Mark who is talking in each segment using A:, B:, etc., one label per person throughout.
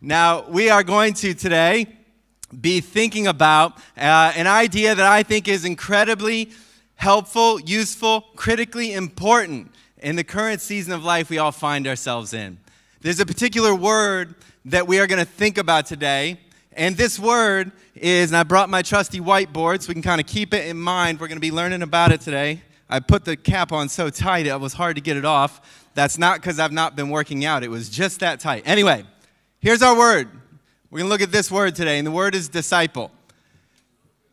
A: Now, we are going to today be thinking about uh, an idea that I think is incredibly helpful, useful, critically important in the current season of life we all find ourselves in. There's a particular word that we are going to think about today, and this word is, and I brought my trusty whiteboard so we can kind of keep it in mind. We're going to be learning about it today. I put the cap on so tight it was hard to get it off. That's not because I've not been working out, it was just that tight. Anyway, here's our word. We're going to look at this word today, and the word is disciple.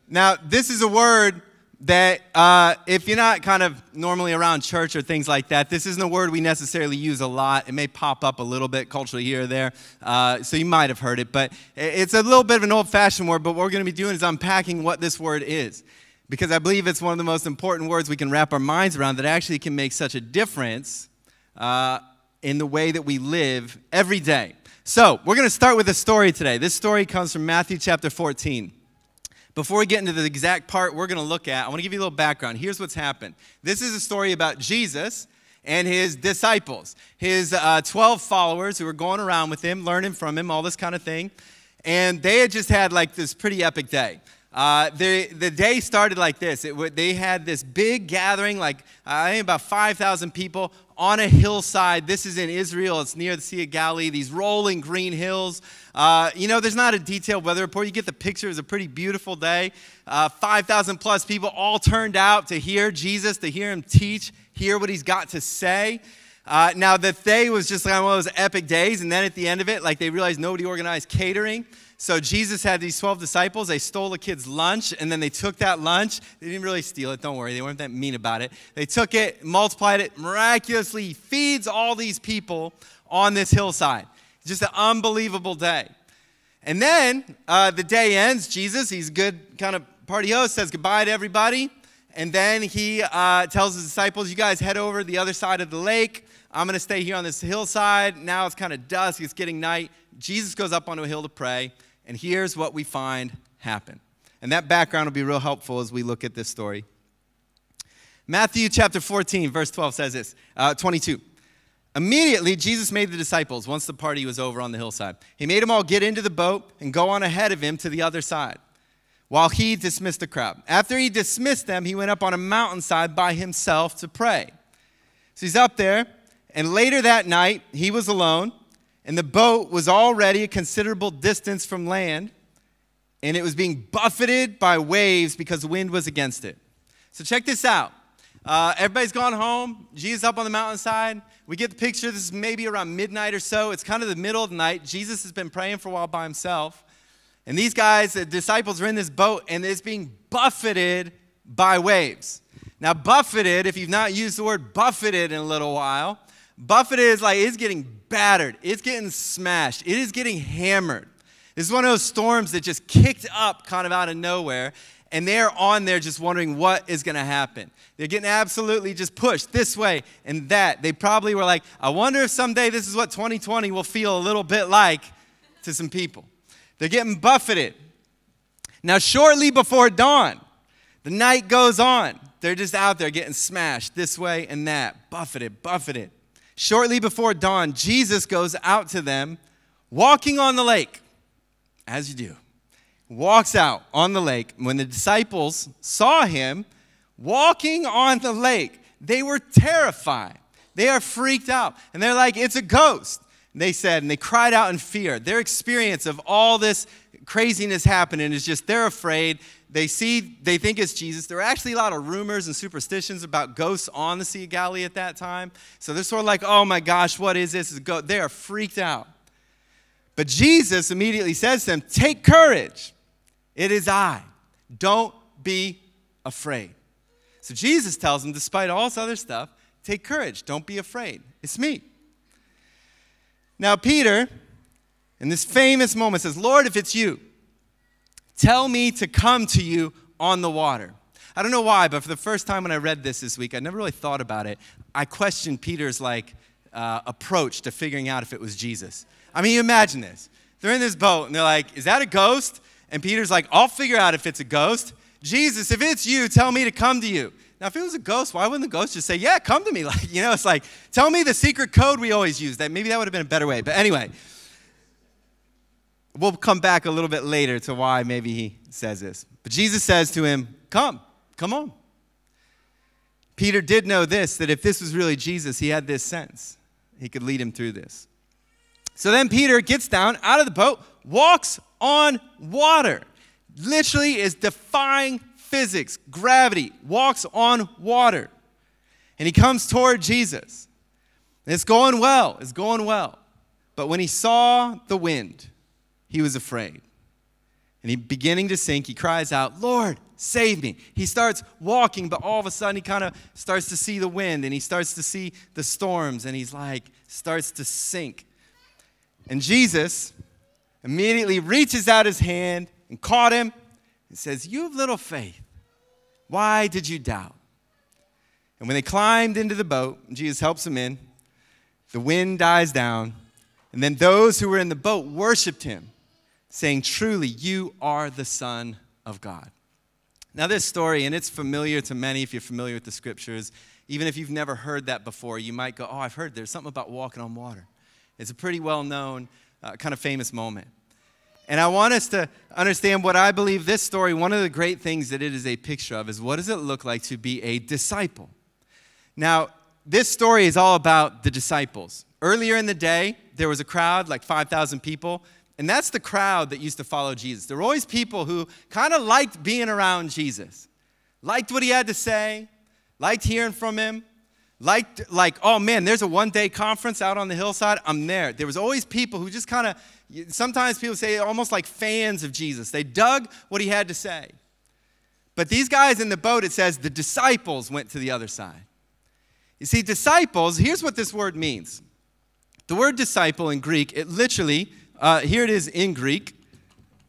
A: Now, this is a word that uh, if you're not kind of normally around church or things like that, this isn't a word we necessarily use a lot. It may pop up a little bit culturally here or there, uh, so you might have heard it, but it's a little bit of an old fashioned word. But what we're going to be doing is unpacking what this word is, because I believe it's one of the most important words we can wrap our minds around that actually can make such a difference uh, in the way that we live every day. So, we're going to start with a story today. This story comes from Matthew chapter 14. Before we get into the exact part we're going to look at, I want to give you a little background. Here's what's happened. This is a story about Jesus and his disciples, his uh, 12 followers who were going around with him, learning from him, all this kind of thing. And they had just had like this pretty epic day. Uh, the, the day started like this. It, they had this big gathering, like I think about 5,000 people on a hillside. This is in Israel. It's near the Sea of Galilee, these rolling green hills. Uh, you know, there's not a detailed weather report. You get the picture. It was a pretty beautiful day. Uh, 5,000 plus people all turned out to hear Jesus, to hear him teach, hear what he's got to say. Uh, now, the day was just like one of those epic days, and then at the end of it, like they realized nobody organized catering. So Jesus had these 12 disciples. They stole a kid's lunch, and then they took that lunch. They didn't really steal it, don't worry. They weren't that mean about it. They took it, multiplied it, miraculously feeds all these people on this hillside. Just an unbelievable day. And then uh, the day ends. Jesus, he's a good kind of party host, says goodbye to everybody. And then he uh, tells his disciples, You guys head over the other side of the lake. I'm going to stay here on this hillside. Now it's kind of dusk, it's getting night. Jesus goes up onto a hill to pray. And here's what we find happen. And that background will be real helpful as we look at this story. Matthew chapter 14, verse 12 says this uh, 22. Immediately, Jesus made the disciples, once the party was over on the hillside, he made them all get into the boat and go on ahead of him to the other side while he dismissed the crowd. After he dismissed them, he went up on a mountainside by himself to pray. So he's up there, and later that night, he was alone and the boat was already a considerable distance from land, and it was being buffeted by waves because the wind was against it. So, check this out. Uh, everybody's gone home. Jesus up on the mountainside. We get the picture. This is maybe around midnight or so. It's kind of the middle of the night. Jesus has been praying for a while by himself. And these guys, the disciples, are in this boat, and it's being buffeted by waves. Now, buffeted, if you've not used the word buffeted in a little while, buffeted is like it's getting battered, it's getting smashed, it is getting hammered. This is one of those storms that just kicked up kind of out of nowhere, and they're on there just wondering what is going to happen. They're getting absolutely just pushed this way and that. They probably were like, I wonder if someday this is what 2020 will feel a little bit like to some people. They're getting buffeted. Now, shortly before dawn, the night goes on. They're just out there getting smashed this way and that, buffeted, buffeted. Shortly before dawn, Jesus goes out to them walking on the lake, as you do. Walks out on the lake. When the disciples saw him walking on the lake, they were terrified. They are freaked out. And they're like, it's a ghost. They said, and they cried out in fear. Their experience of all this craziness happening is just they're afraid. They see, they think it's Jesus. There are actually a lot of rumors and superstitions about ghosts on the Sea of Galilee at that time. So they're sort of like, oh my gosh, what is this? They are freaked out. But Jesus immediately says to them, Take courage. It is I. Don't be afraid. So Jesus tells them, despite all this other stuff, take courage. Don't be afraid. It's me. Now, Peter, in this famous moment, says, Lord, if it's you, tell me to come to you on the water. I don't know why, but for the first time when I read this this week, I never really thought about it. I questioned Peter's like uh, approach to figuring out if it was Jesus. I mean, you imagine this. They're in this boat and they're like, "Is that a ghost?" And Peter's like, "I'll figure out if it's a ghost." Jesus, if it's you, tell me to come to you. Now, if it was a ghost, why wouldn't the ghost just say, "Yeah, come to me"? Like, you know, it's like, tell me the secret code we always use. That maybe that would have been a better way. But anyway, we'll come back a little bit later to why maybe he says this. But Jesus says to him, Come, come on. Peter did know this that if this was really Jesus, he had this sense. He could lead him through this. So then Peter gets down out of the boat, walks on water. Literally is defying physics, gravity, walks on water. And he comes toward Jesus. And it's going well, it's going well. But when he saw the wind, he was afraid. And he beginning to sink, he cries out, Lord, save me. He starts walking, but all of a sudden he kind of starts to see the wind and he starts to see the storms and he's like, starts to sink. And Jesus immediately reaches out his hand and caught him and says, You have little faith. Why did you doubt? And when they climbed into the boat, Jesus helps them in, the wind dies down, and then those who were in the boat worshiped him, saying, Truly, you are the Son of God. Now, this story, and it's familiar to many if you're familiar with the scriptures, even if you've never heard that before, you might go, Oh, I've heard there's something about walking on water. It's a pretty well known, uh, kind of famous moment. And I want us to understand what I believe this story, one of the great things that it is a picture of, is what does it look like to be a disciple? Now, this story is all about the disciples. Earlier in the day, there was a crowd, like 5,000 people, and that's the crowd that used to follow Jesus. There were always people who kind of liked being around Jesus, liked what he had to say, liked hearing from him, liked, like, oh man, there's a one day conference out on the hillside, I'm there. There was always people who just kind of, sometimes people say almost like fans of Jesus. They dug what he had to say. But these guys in the boat, it says the disciples went to the other side. You see, disciples, here's what this word means. The word disciple in Greek, it literally, uh, here it is in Greek,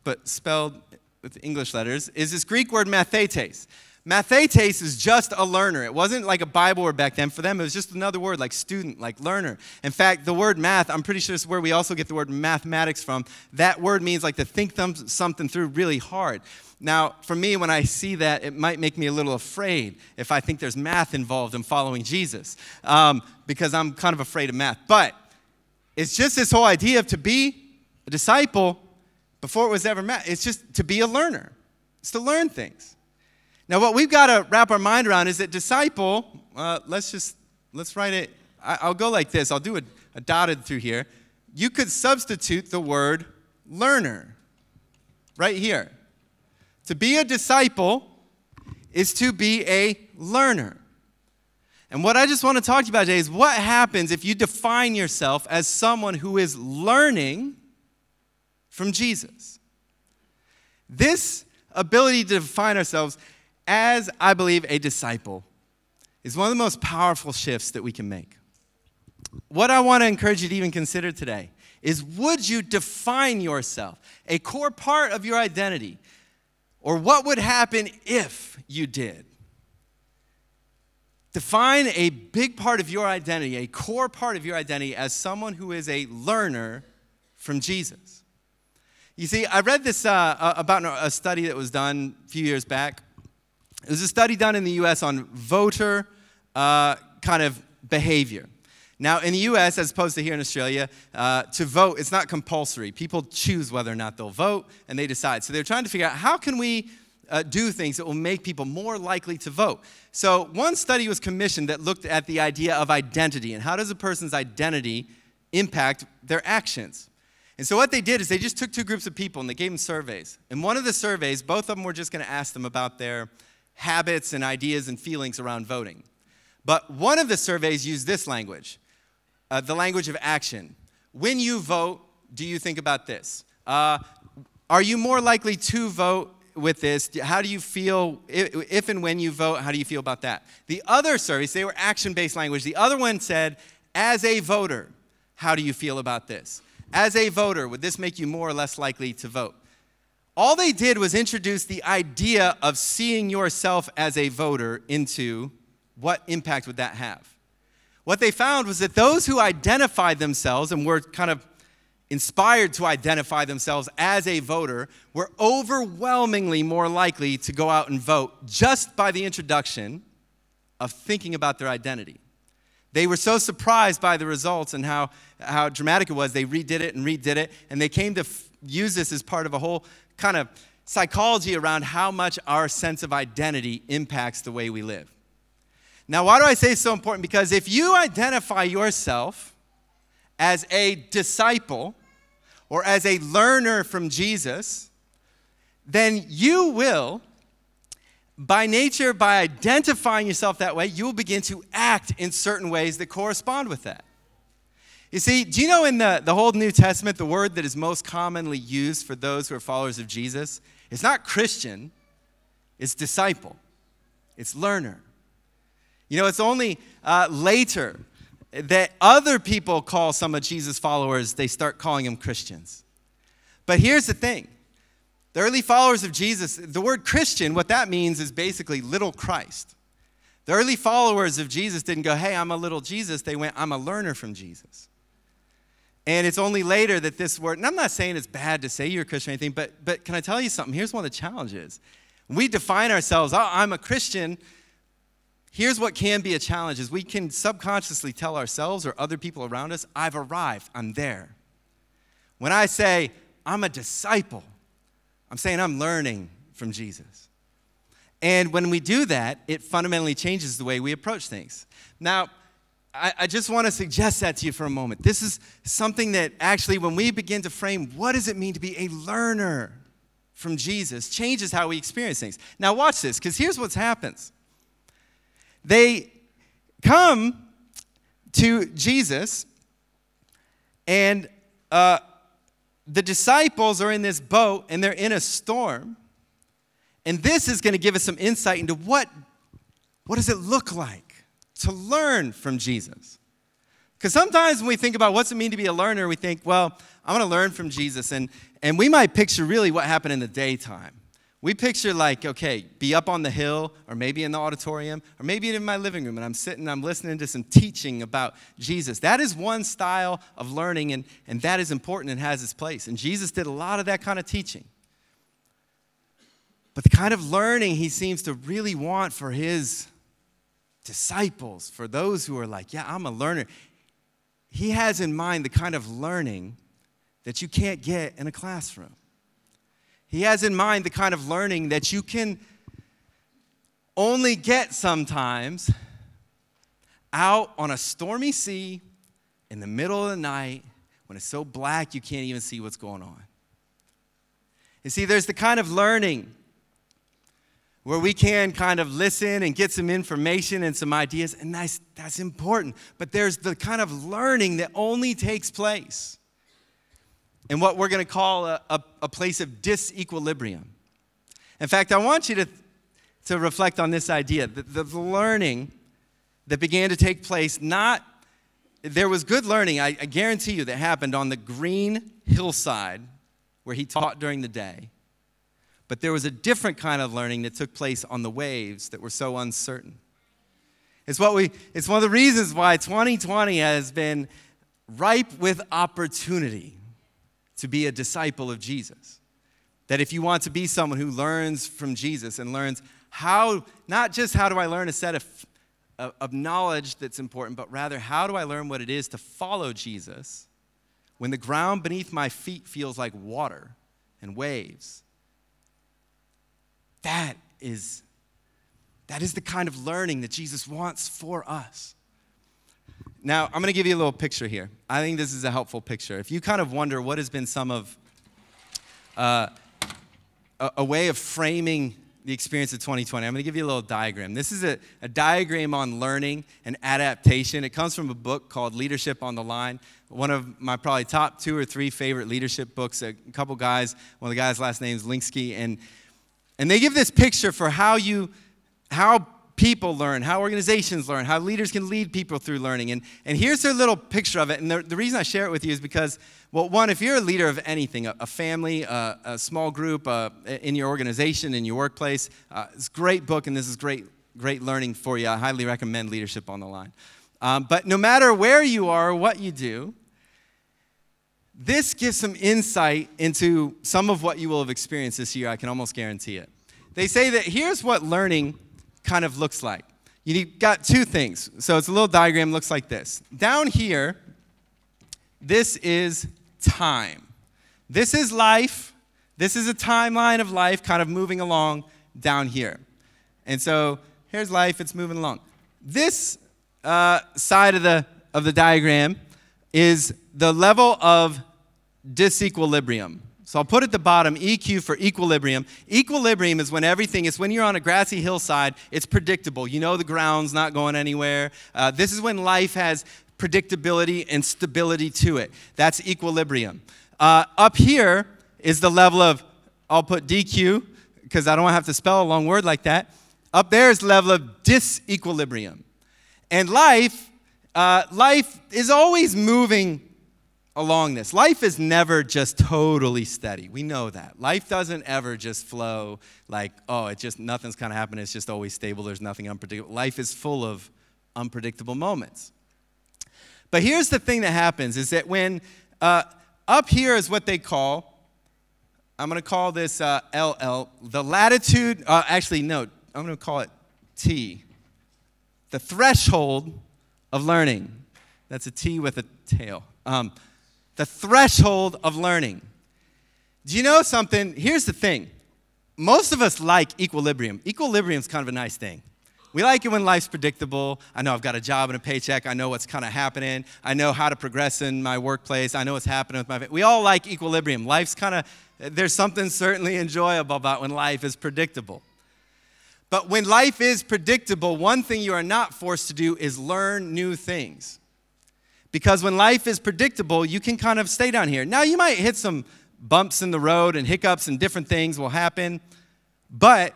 A: but spelled with English letters, is this Greek word mathetes. Mathetes is just a learner. It wasn't like a Bible word back then. For them, it was just another word like student, like learner. In fact, the word math, I'm pretty sure it's where we also get the word mathematics from. That word means like to think something through really hard. Now, for me, when I see that, it might make me a little afraid if I think there's math involved in following Jesus, um, because I'm kind of afraid of math. But it's just this whole idea of to be a disciple before it was ever met, It's just to be a learner, it's to learn things. Now, what we've got to wrap our mind around is that disciple, uh, let's just, let's write it. I, will go like this. I'll do a, a dotted through here. You could substitute the word learner right here. To be a disciple is to be a learner. And what I just want to talk to you about today is what happens if you define yourself as someone who is learning from Jesus. This ability to define ourselves as I believe a disciple is one of the most powerful shifts that we can make. What I want to encourage you to even consider today is would you define yourself, a core part of your identity, or what would happen if you did? Define a big part of your identity, a core part of your identity, as someone who is a learner from Jesus. You see, I read this uh, about a study that was done a few years back It was a study done in the US on voter uh, kind of behavior. Now, in the US, as opposed to here in Australia, uh, to vote, it's not compulsory. People choose whether or not they'll vote, and they decide. So they're trying to figure out how can we uh, do things that will make people more likely to vote. So one study was commissioned that looked at the idea of identity and how does a person's identity impact their actions. And so what they did is they just took two groups of people and they gave them surveys. And one of the surveys, both of them were just going to ask them about their habits and ideas and feelings around voting. But one of the surveys used this language uh, the language of action. When you vote, do you think about this? Uh, are you more likely to vote with this? How do you feel if, and when you vote? How do you feel about that? The other surveys, they were action based language. The other one said, as a voter, how do you feel about this? As a voter, would this make you more or less likely to vote? All they did was introduce the idea of seeing yourself as a voter into what impact would that have. What they found was that those who identified themselves and were kind of inspired to identify themselves as a voter were overwhelmingly more likely to go out and vote just by the introduction of thinking about their identity. They were so surprised by the results and how, how dramatic it was. They redid it and redid it, and they came to use this as part of a whole kind of psychology around how much our sense of identity impacts the way we live. Now, why do I say it's so important? Because if you identify yourself as a disciple or as a learner from Jesus, then you will, by nature, by identifying yourself that way, you will begin to act in certain ways that correspond with that. You see, do you know in the, the whole New Testament, the word that is most commonly used for those who are followers of Jesus? is not Christian, it's disciple, it's learner. You know, it's only uh, later that other people call some of Jesus' followers, they start calling them Christians. But here's the thing the early followers of Jesus, the word Christian, what that means is basically little Christ. The early followers of Jesus didn't go, hey, I'm a little Jesus. They went, I'm a learner from Jesus. And it's only later that this word, and I'm not saying it's bad to say you're a Christian or anything, but, but can I tell you something? Here's one of the challenges. We define ourselves, oh, I'm a Christian. Here's what can be a challenge is we can subconsciously tell ourselves or other people around us, I've arrived, I'm there. When I say, I'm a disciple, I'm saying I'm learning from Jesus. And when we do that, it fundamentally changes the way we approach things. Now, I, I just want to suggest that to you for a moment. This is something that actually, when we begin to frame what does it mean to be a learner from Jesus, changes how we experience things. Now, watch this, because here's what happens. They come to Jesus, and uh, the disciples are in this boat and they're in a storm. And this is going to give us some insight into what, what does it look like to learn from Jesus. Because sometimes when we think about what's it mean to be a learner, we think, well, I'm going to learn from Jesus. And, and we might picture really what happened in the daytime. We picture like, okay, be up on the hill, or maybe in the auditorium, or maybe in my living room, and I'm sitting, I'm listening to some teaching about Jesus. That is one style of learning, and, and that is important and has its place. And Jesus did a lot of that kind of teaching. But the kind of learning he seems to really want for his disciples, for those who are like, yeah, I'm a learner, he has in mind the kind of learning that you can't get in a classroom. He has in mind the kind of learning that you can only get sometimes out on a stormy sea in the middle of the night when it's so black you can't even see what's going on. You see, there's the kind of learning where we can kind of listen and get some information and some ideas, and that's, that's important. But there's the kind of learning that only takes place in what we're going to call a, a, a, place of disequilibrium. In fact, I want you to, to reflect on this idea that the, learning that began to take place, not, there was good learning, I, I guarantee you, that happened on the green hillside where he taught during the day. But there was a different kind of learning that took place on the waves that were so uncertain. It's, what we, it's one of the reasons why 2020 has been ripe with opportunity to be a disciple of Jesus. That if you want to be someone who learns from Jesus and learns how, not just how do I learn a set of, of knowledge that's important, but rather how do I learn what it is to follow Jesus when the ground beneath my feet feels like water and waves that is, that is the kind of learning that Jesus wants for us. Now, I'm going to give you a little picture here. I think this is a helpful picture. If you kind of wonder what has been some of uh, a, a, way of framing the experience of 2020, I'm going to give you a little diagram. This is a, a diagram on learning and adaptation. It comes from a book called Leadership on the Line, one of my probably top two or three favorite leadership books. A couple guys, one of the guys' last name is Linsky, and and they give this picture for how you, how people learn, how organizations learn, how leaders can lead people through learning. And, and here's their little picture of it. And the, the reason I share it with you is because, well, one, if you're a leader of anything, a, a family, a, a, small group, uh, in your organization, in your workplace, uh, it's a great book, and this is great, great learning for you. I highly recommend Leadership on the Line. Um, but no matter where you are or what you do, this gives some insight into some of what you will have experienced this year. I can almost guarantee it. They say that here's what learning kind of looks like. You got two things. So it's a little diagram, looks like this. Down here, this is time. This is life. This is a timeline of life kind of moving along down here. And so here's life, it's moving along. This uh, side of the, of the diagram is the level of disequilibrium. So I'll put at the bottom EQ for equilibrium. Equilibrium is when everything is when you're on a grassy hillside, it's predictable. You know the ground's not going anywhere. Uh, this is when life has predictability and stability to it. That's equilibrium. Uh, up here is the level of, I'll put DQ because I don't have to spell a long word like that. Up there is the level of disequilibrium. And life, uh, life is always moving along this. Life is never just totally steady. We know that. Life doesn't ever just flow like, oh, it just, nothing's kind of happening. It's just always stable. There's nothing unpredictable. Life is full of unpredictable moments. But here's the thing that happens is that when uh, up here is what they call, I'm going to call this uh, LL, the latitude, uh, actually, no, I'm going to call it T, the threshold of learning. That's a T with a tail. Um, the threshold of learning. Do you know something? Here's the thing most of us like equilibrium. Equilibrium is kind of a nice thing. We like it when life's predictable. I know I've got a job and a paycheck. I know what's kind of happening. I know how to progress in my workplace. I know what's happening with my. We all like equilibrium. Life's kind of, there's something certainly enjoyable about when life is predictable. But when life is predictable, one thing you are not forced to do is learn new things. Because when life is predictable, you can kind of stay down here. Now, you might hit some bumps in the road and hiccups and different things will happen. But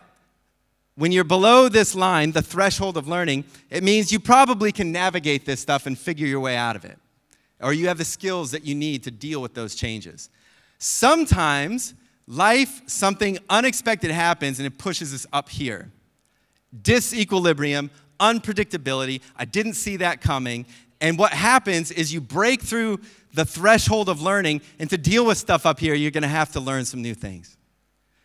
A: when you're below this line, the threshold of learning, it means you probably can navigate this stuff and figure your way out of it. Or you have the skills that you need to deal with those changes. Sometimes life, something unexpected happens and it pushes us up here. Disequilibrium, unpredictability. I didn't see that coming. And what happens is you break through the threshold of learning, and to deal with stuff up here, you're gonna have to learn some new things.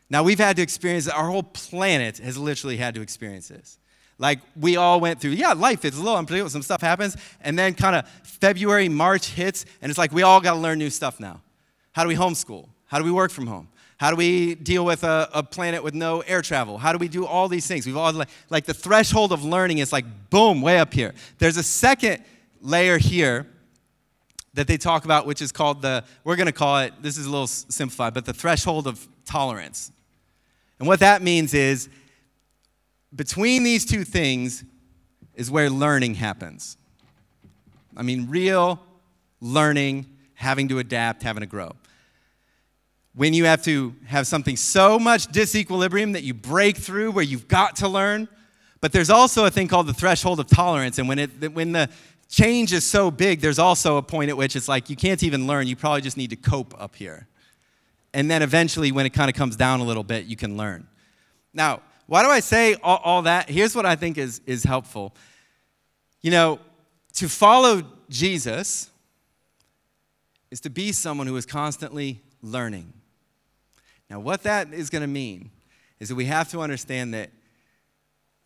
A: Now, we've had to experience Our whole planet has literally had to experience this. Like, we all went through, yeah, life is a little unpredictable, some stuff happens, and then kind of February, March hits, and it's like we all gotta learn new stuff now. How do we homeschool? How do we work from home? How do we deal with a, a, planet with no air travel? How do we do all these things? We've all, like, the threshold of learning is like, boom, way up here. There's a second layer here that they talk about, which is called the, we're going to call it, this is a little simplified, but the threshold of tolerance. And what that means is between these two things is where learning happens. I mean, real learning, having to adapt, having to grow. When you have to have something so much disequilibrium that you break through where you've got to learn, but there's also a thing called the threshold of tolerance. And when, it, when the change is so big, there's also a point at which it's like you can't even learn. You probably just need to cope up here. And then eventually, when it kind of comes down a little bit, you can learn. Now, why do I say all, all that? Here's what I think is, is helpful. You know, to follow Jesus is to be someone who is constantly learning. Now, what that is going to mean is that we have to understand that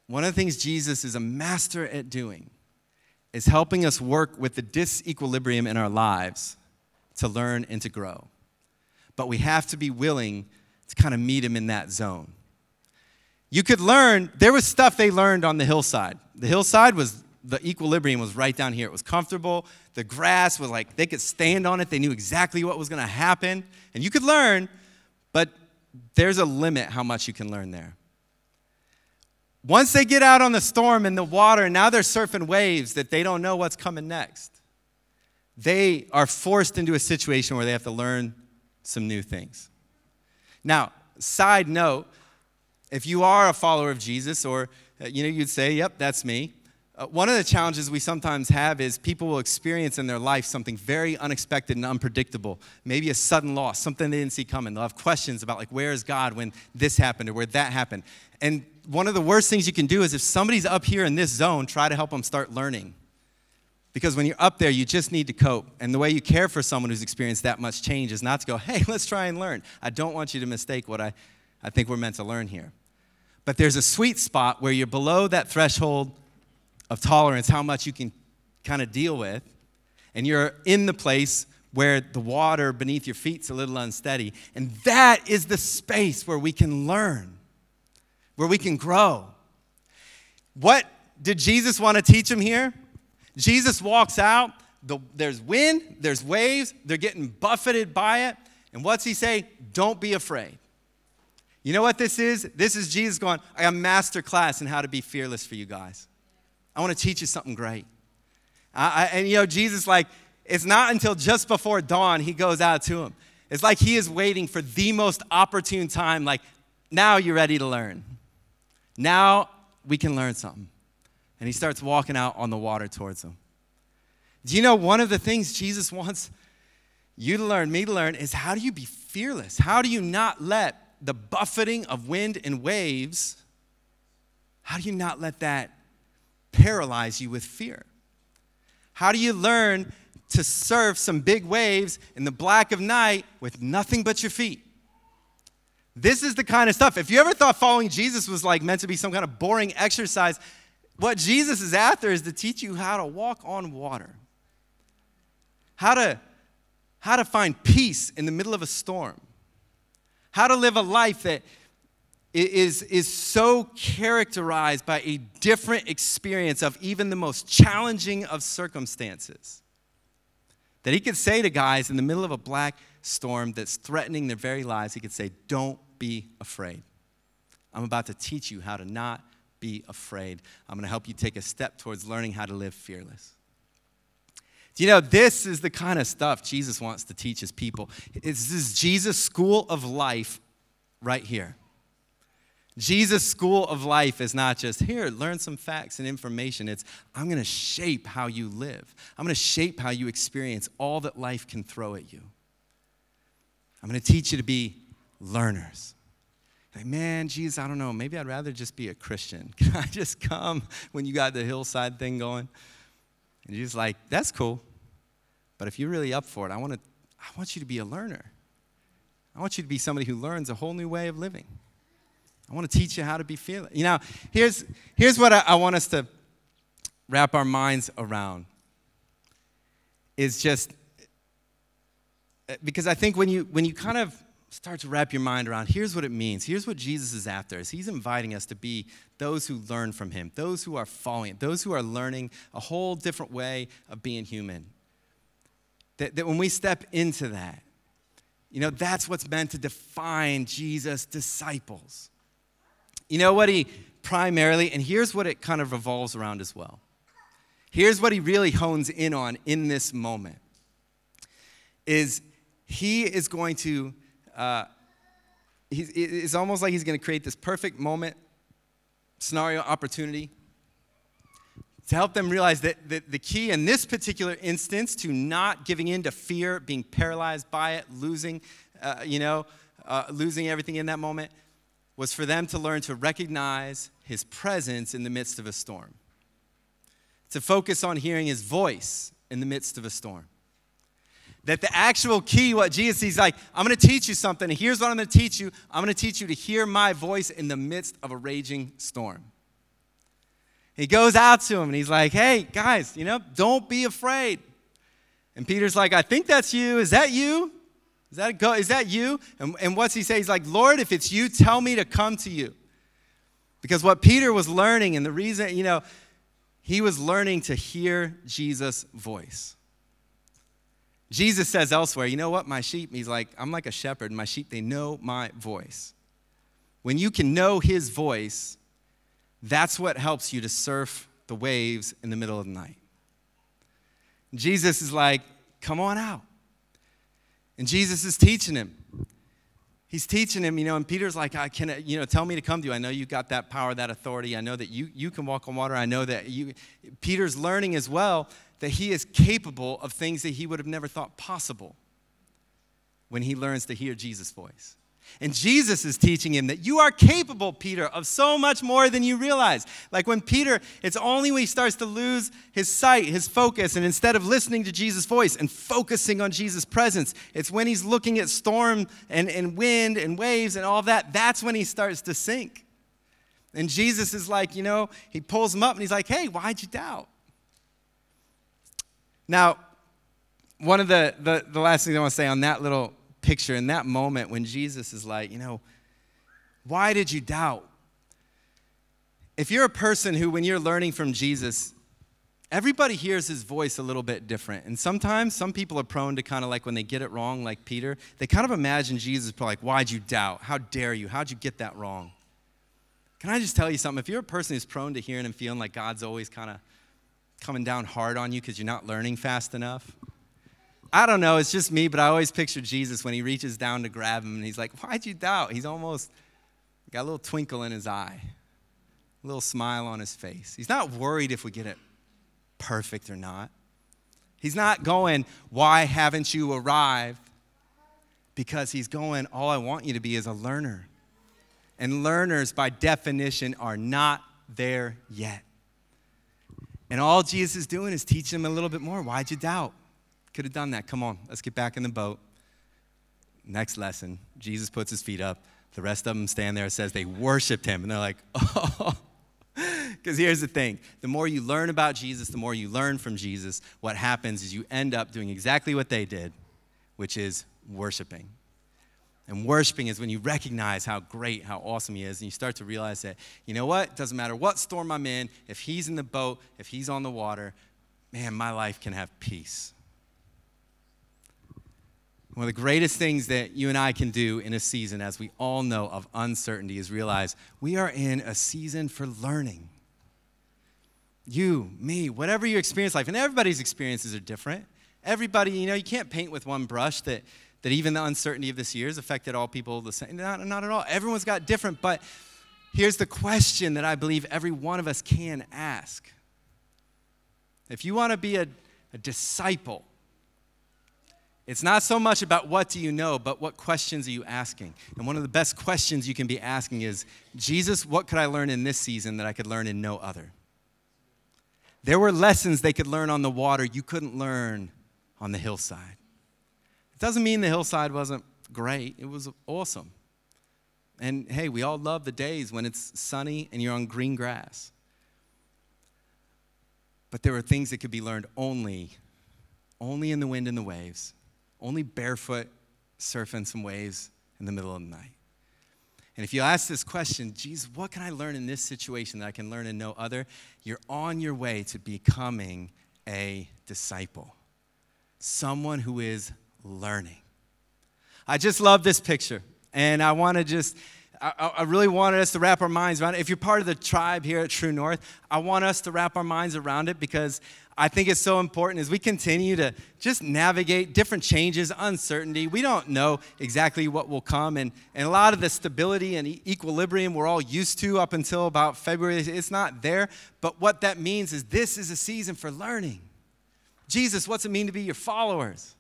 A: one of the things Jesus is a master at doing is helping us work with the disequilibrium in our lives to learn and to grow. But we have to be willing to kind of meet him in that zone. You could learn, there was stuff they learned on the hillside. The hillside was, the equilibrium was right down here. It was comfortable. The grass was like, they could stand on it. They knew exactly what was going to happen. And you could learn, but there's a limit how much you can learn there. Once they get out on the storm and the water, and now they're surfing waves that they don't know what's coming next. They are forced into a situation where they have to learn some new things. Now, side note, if you are a follower of Jesus, or uh, you know, you'd say, "Yep, that's me." Uh, one of the challenges we sometimes have is people will experience in their life something very unexpected and unpredictable. Maybe a sudden loss, something they didn't see coming. They'll have questions about like, "Where is God when this happened or where that happened?" And one of the worst things you can do is if somebody's up here in this zone, try to help them start learning. Because when you're up there, you just need to cope. And the way you care for someone who's experienced that much change is not to go, hey, let's try and learn. I don't want you to mistake what I, I think we're meant to learn here. But there's a sweet spot where you're below that threshold of tolerance, how much you can kind of deal with, and you're in the place where the water beneath your feet's a little unsteady. And that is the space where we can learn, where we can grow. What did Jesus want to teach him here? Jesus walks out, the, there's wind, there's waves, they're getting buffeted by it. And what's he say? Don't be afraid. You know what this is? This is Jesus going, I got a master class in how to be fearless for you guys. I want to teach you something great. I, I, and you know, Jesus, like, it's not until just before dawn he goes out to him. It's like he is waiting for the most opportune time, like, now you're ready to learn. Now we can learn something. And he starts walking out on the water towards him. Do you know one of the things Jesus wants you to learn, me to learn, is how do you be fearless? How do you not let the buffeting of wind and waves, how do you not let that paralyze you with fear? How do you learn to surf some big waves in the black of night with nothing but your feet? This is the kind of stuff. If you ever thought following Jesus was like meant to be some kind of boring exercise, what Jesus is after is to teach you how to walk on water. How to how to find peace in the middle of a storm. How to live a life that is, is so characterized by a different experience of even the most challenging of circumstances. That he could say to guys in the middle of a black storm that's threatening their very lives, he could say, Don't be afraid. I'm about to teach you how to not be afraid. I'm going to help you take a step towards learning how to live fearless. Do you know, this is the kind of stuff Jesus wants to teach his people. It's this Jesus school of life right here. Jesus' school of life is not just here, learn some facts and information. It's I'm going to shape how you live. I'm going to shape how you experience all that life can throw at you. I'm going to teach you to be learners. Like, man, Jesus, I don't know. Maybe I'd rather just be a Christian. Can I just come when you got the hillside thing going? And Jesus like, that's cool. But if you're really up for it, I want, to, I want you to be a learner. I want you to be somebody who learns a whole new way of living. I want to teach you how to be fearless. You know, here's, here's what I, I want us to wrap our minds around. Is just eh, because I think when you when you kind of start to wrap your mind around here's what it means. Here's what jesus is after is he's inviting us to be those who learn from him those who are following those who are learning a whole different way of being human. That, that when we step into that you know that's what's meant to define jesus disciples you know what he primarily and here's what it kind of revolves around as well. Here's what he really hones in on in this moment is he is going to uh, it's almost like he's going to create this perfect moment, scenario, opportunity to help them realize that, the key in this particular instance to not giving in to fear, being paralyzed by it, losing, uh, you know, uh, losing everything in that moment, was for them to learn to recognize his presence in the midst of a storm, to focus on hearing his voice in the midst of a storm. That the actual key, what Jesus, he's like, I'm to teach you something. And here's what I'm to teach you I'm to teach you to hear my voice in the midst of a raging storm. He goes out to him and he's like, hey, guys, you know, don't be afraid. And Peter's like, I think that's you. Is that you? Is that, go, is that you? And, and what's he say? He's like, Lord, if it's you, tell me to come to you. Because what Peter was learning, and the reason, you know, he was learning to hear Jesus' voice. Jesus says elsewhere, you know what, my sheep, he's like, I'm like a shepherd, my sheep, they know my voice. When you can know his voice, that's what helps you to surf the waves in the middle of the night. Jesus is like, come on out. And Jesus is teaching him. He's teaching him, you know, and Peter's like, I can, you know, tell me to come to you. I know you got that power, that authority. I know that you, you can walk on water. I know that you, Peter's learning as well that he is capable of things that he would have never thought possible when he learns to hear Jesus' voice. And Jesus is teaching him that you are capable, Peter, of so much more than you realize. Like when Peter, it's only when he starts to lose his sight, his focus, and instead of listening to Jesus' voice and focusing on Jesus' presence, it's when he's looking at storm and, and wind and waves and all that, that's when he starts to sink. And Jesus is like, you know, he pulls him up and he's like, hey, why'd you doubt? Now, one of the, the, the last things I want to say on that little picture, in that moment when Jesus is like, you know, why did you doubt? If you're a person who, when you're learning from Jesus, everybody hears his voice a little bit different. And sometimes some people are prone to kind of like when they get it wrong, like Peter, they kind of imagine Jesus like, why'd you doubt? How dare you? How'd you get that wrong? Can I just tell you something? If you're a person who's prone to hearing and feeling like God's always kind of coming down hard on you because you're not learning fast enough, I don't know, it's just me, but I always picture Jesus when he reaches down to grab him and he's like, Why'd you doubt? He's almost got a little twinkle in his eye, a little smile on his face. He's not worried if we get it perfect or not. He's not going, Why haven't you arrived? Because he's going, All I want you to be is a learner. And learners, by definition, are not there yet. And all Jesus is doing is teaching them a little bit more. Why'd you doubt? Could have done that. Come on, let's get back in the boat. Next lesson, Jesus puts his feet up. The rest of them stand there. It says they worshiped him. And they're like, oh. Because here's the thing the more you learn about Jesus, the more you learn from Jesus, what happens is you end up doing exactly what they did, which is worshiping. And worshiping is when you recognize how great, how awesome He is, and you start to realize that, you know what? Doesn't matter what storm I'm in, if He's in the boat, if He's on the water, man, my life can have peace. One of the greatest things that you and I can do in a season, as we all know, of uncertainty is realize we are in a season for learning. You, me, whatever you experience life, and everybody's experiences are different. Everybody, you know, you can't paint with one brush that, that even the uncertainty of this year has affected all people the same. Not, not at all. Everyone's got different, but here's the question that I believe every one of us can ask. If you want to be a, a disciple, it's not so much about what do you know, but what questions are you asking? And one of the best questions you can be asking is Jesus, what could I learn in this season that I could learn in no other? There were lessons they could learn on the water you couldn't learn on the hillside. It doesn't mean the hillside wasn't great, it was awesome. And hey, we all love the days when it's sunny and you're on green grass. But there were things that could be learned only, only in the wind and the waves only barefoot surfing some waves in the middle of the night. And if you ask this question, Jesus, what can I learn in this situation that I can learn in no other? You're on your way to becoming a disciple, someone who is learning. I just love this picture, and I want to just. I, I really wanted us to wrap our minds around it. If you're part of the tribe here at True North, I want us to wrap our minds around it because I think it's so important as we continue to just navigate different changes, uncertainty. We don't know exactly what will come, and, and a lot of the stability and equilibrium we're all used to up until about February, it's not there. But what that means is this is a season for learning. Jesus, what's it mean to be your followers?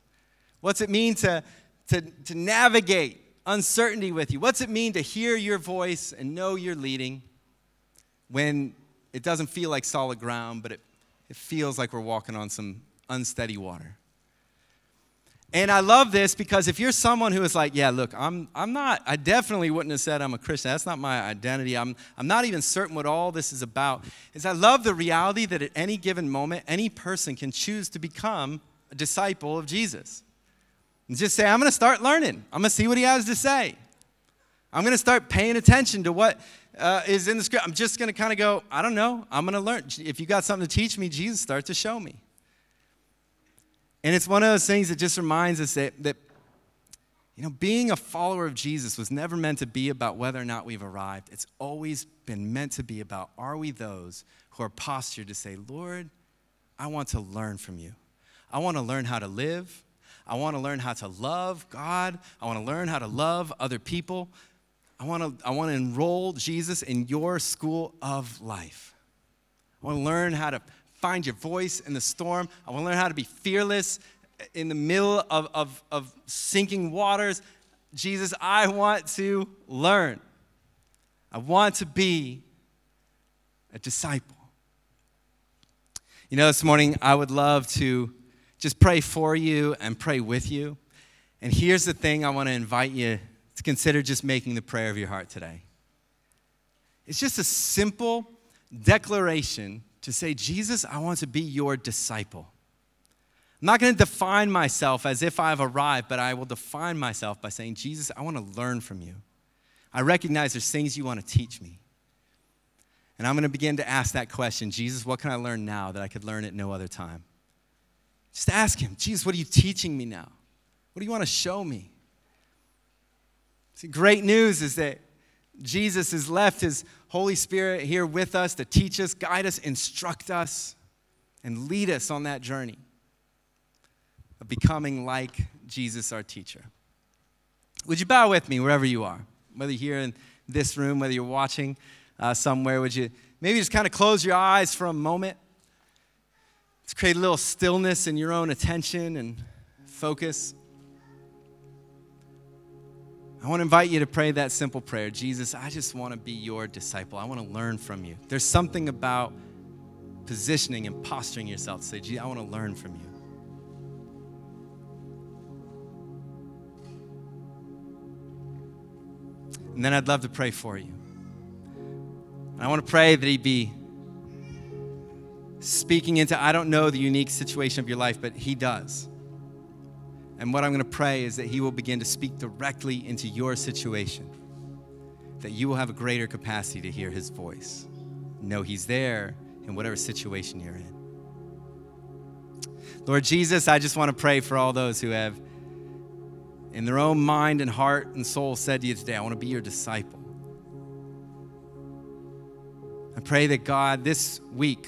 A: What's it mean to, to, to navigate uncertainty with you? What's it mean to hear your voice and know you're leading when it doesn't feel like solid ground, but it it feels like we're walking on some unsteady water. And I love this because if you're someone who is like, yeah, look, I'm, I'm not, I definitely wouldn't have said I'm a Christian. That's not my identity. I'm, I'm not even certain what all this is about. Is I love the reality that at any given moment, any person can choose to become a disciple of Jesus. And just say, I'm going to start learning. I'm going to see what he has to say. I'm going to start paying attention to what uh, is in the script. I'm just going to kind of go, I don't know. I'm going to learn. If you got something to teach me, Jesus, start to show me. And it's one of those things that just reminds us that, that you know, being a follower of Jesus was never meant to be about whether or not we've arrived. It's always been meant to be about are we those who are postured to say, Lord, I want to learn from you. I want to learn how to live. I want to learn how to love God. I want to learn how to love other people. I want to I want to enroll Jesus in your school of life. I want to learn how to find your voice in the storm. I want to learn how to be fearless in the middle of, of, of sinking waters. Jesus, I want to learn. I want to be a disciple. You know, this morning I would love to just pray for you and pray with you. And here's the thing I want to invite you to consider just making the prayer of your heart today. It's just a simple declaration to say, Jesus, I want to be your disciple. I'm not going to define myself as if I've arrived, but I will define myself by saying, Jesus, I want to learn from you. I recognize there's things you want to teach me. And I'm going to begin to ask that question Jesus, what can I learn now that I could learn at no other time? Just ask Him, Jesus, what are you teaching me now? What do you want to show me? See, great news is that Jesus has left His Holy Spirit here with us to teach us, guide us, instruct us, and lead us on that journey of becoming like Jesus, our teacher. Would you bow with me wherever you are? Whether you're here in this room, whether you're watching uh, somewhere, would you maybe just kind of close your eyes for a moment? Let's create a little stillness in your own attention and focus. I want to invite you to pray that simple prayer Jesus, I just want to be your disciple. I want to learn from you. There's something about positioning and posturing yourself to say, Jesus, I want to learn from you. And then I'd love to pray for you. And I want to pray that He'd be speaking into, I don't know the unique situation of your life, but He does. And what I'm going to pray is that He will begin to speak directly into your situation, that you will have a greater capacity to hear His voice. Know He's there in whatever situation you're in. Lord Jesus, I just want to pray for all those who have, in their own mind and heart and soul, said to you today, I want to be your disciple. I pray that God, this week,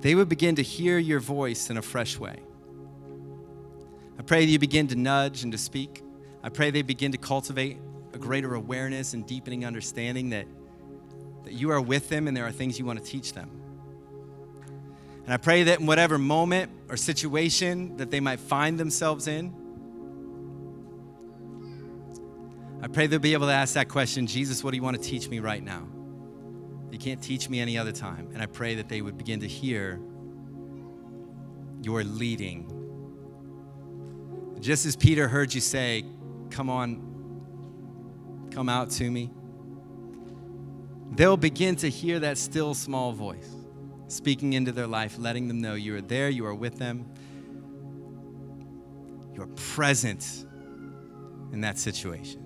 A: they would begin to hear your voice in a fresh way. I pray that you begin to nudge and to speak. I pray they begin to cultivate a greater awareness and deepening understanding that, that you are with them and there are things you want to teach them. And I pray that in whatever moment or situation that they might find themselves in, I pray they'll be able to ask that question Jesus, what do you want to teach me right now? You can't teach me any other time. And I pray that they would begin to hear your leading just as Peter heard you say, Come on, come out to me, they'll begin to hear that still small voice speaking into their life, letting them know you are there, you are with them, you are present in that situation.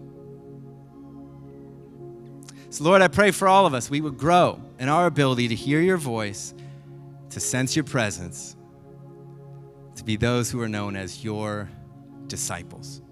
A: So, Lord, I pray for all of us, we would grow in our ability to hear your voice, to sense your presence, to be those who are known as your disciples.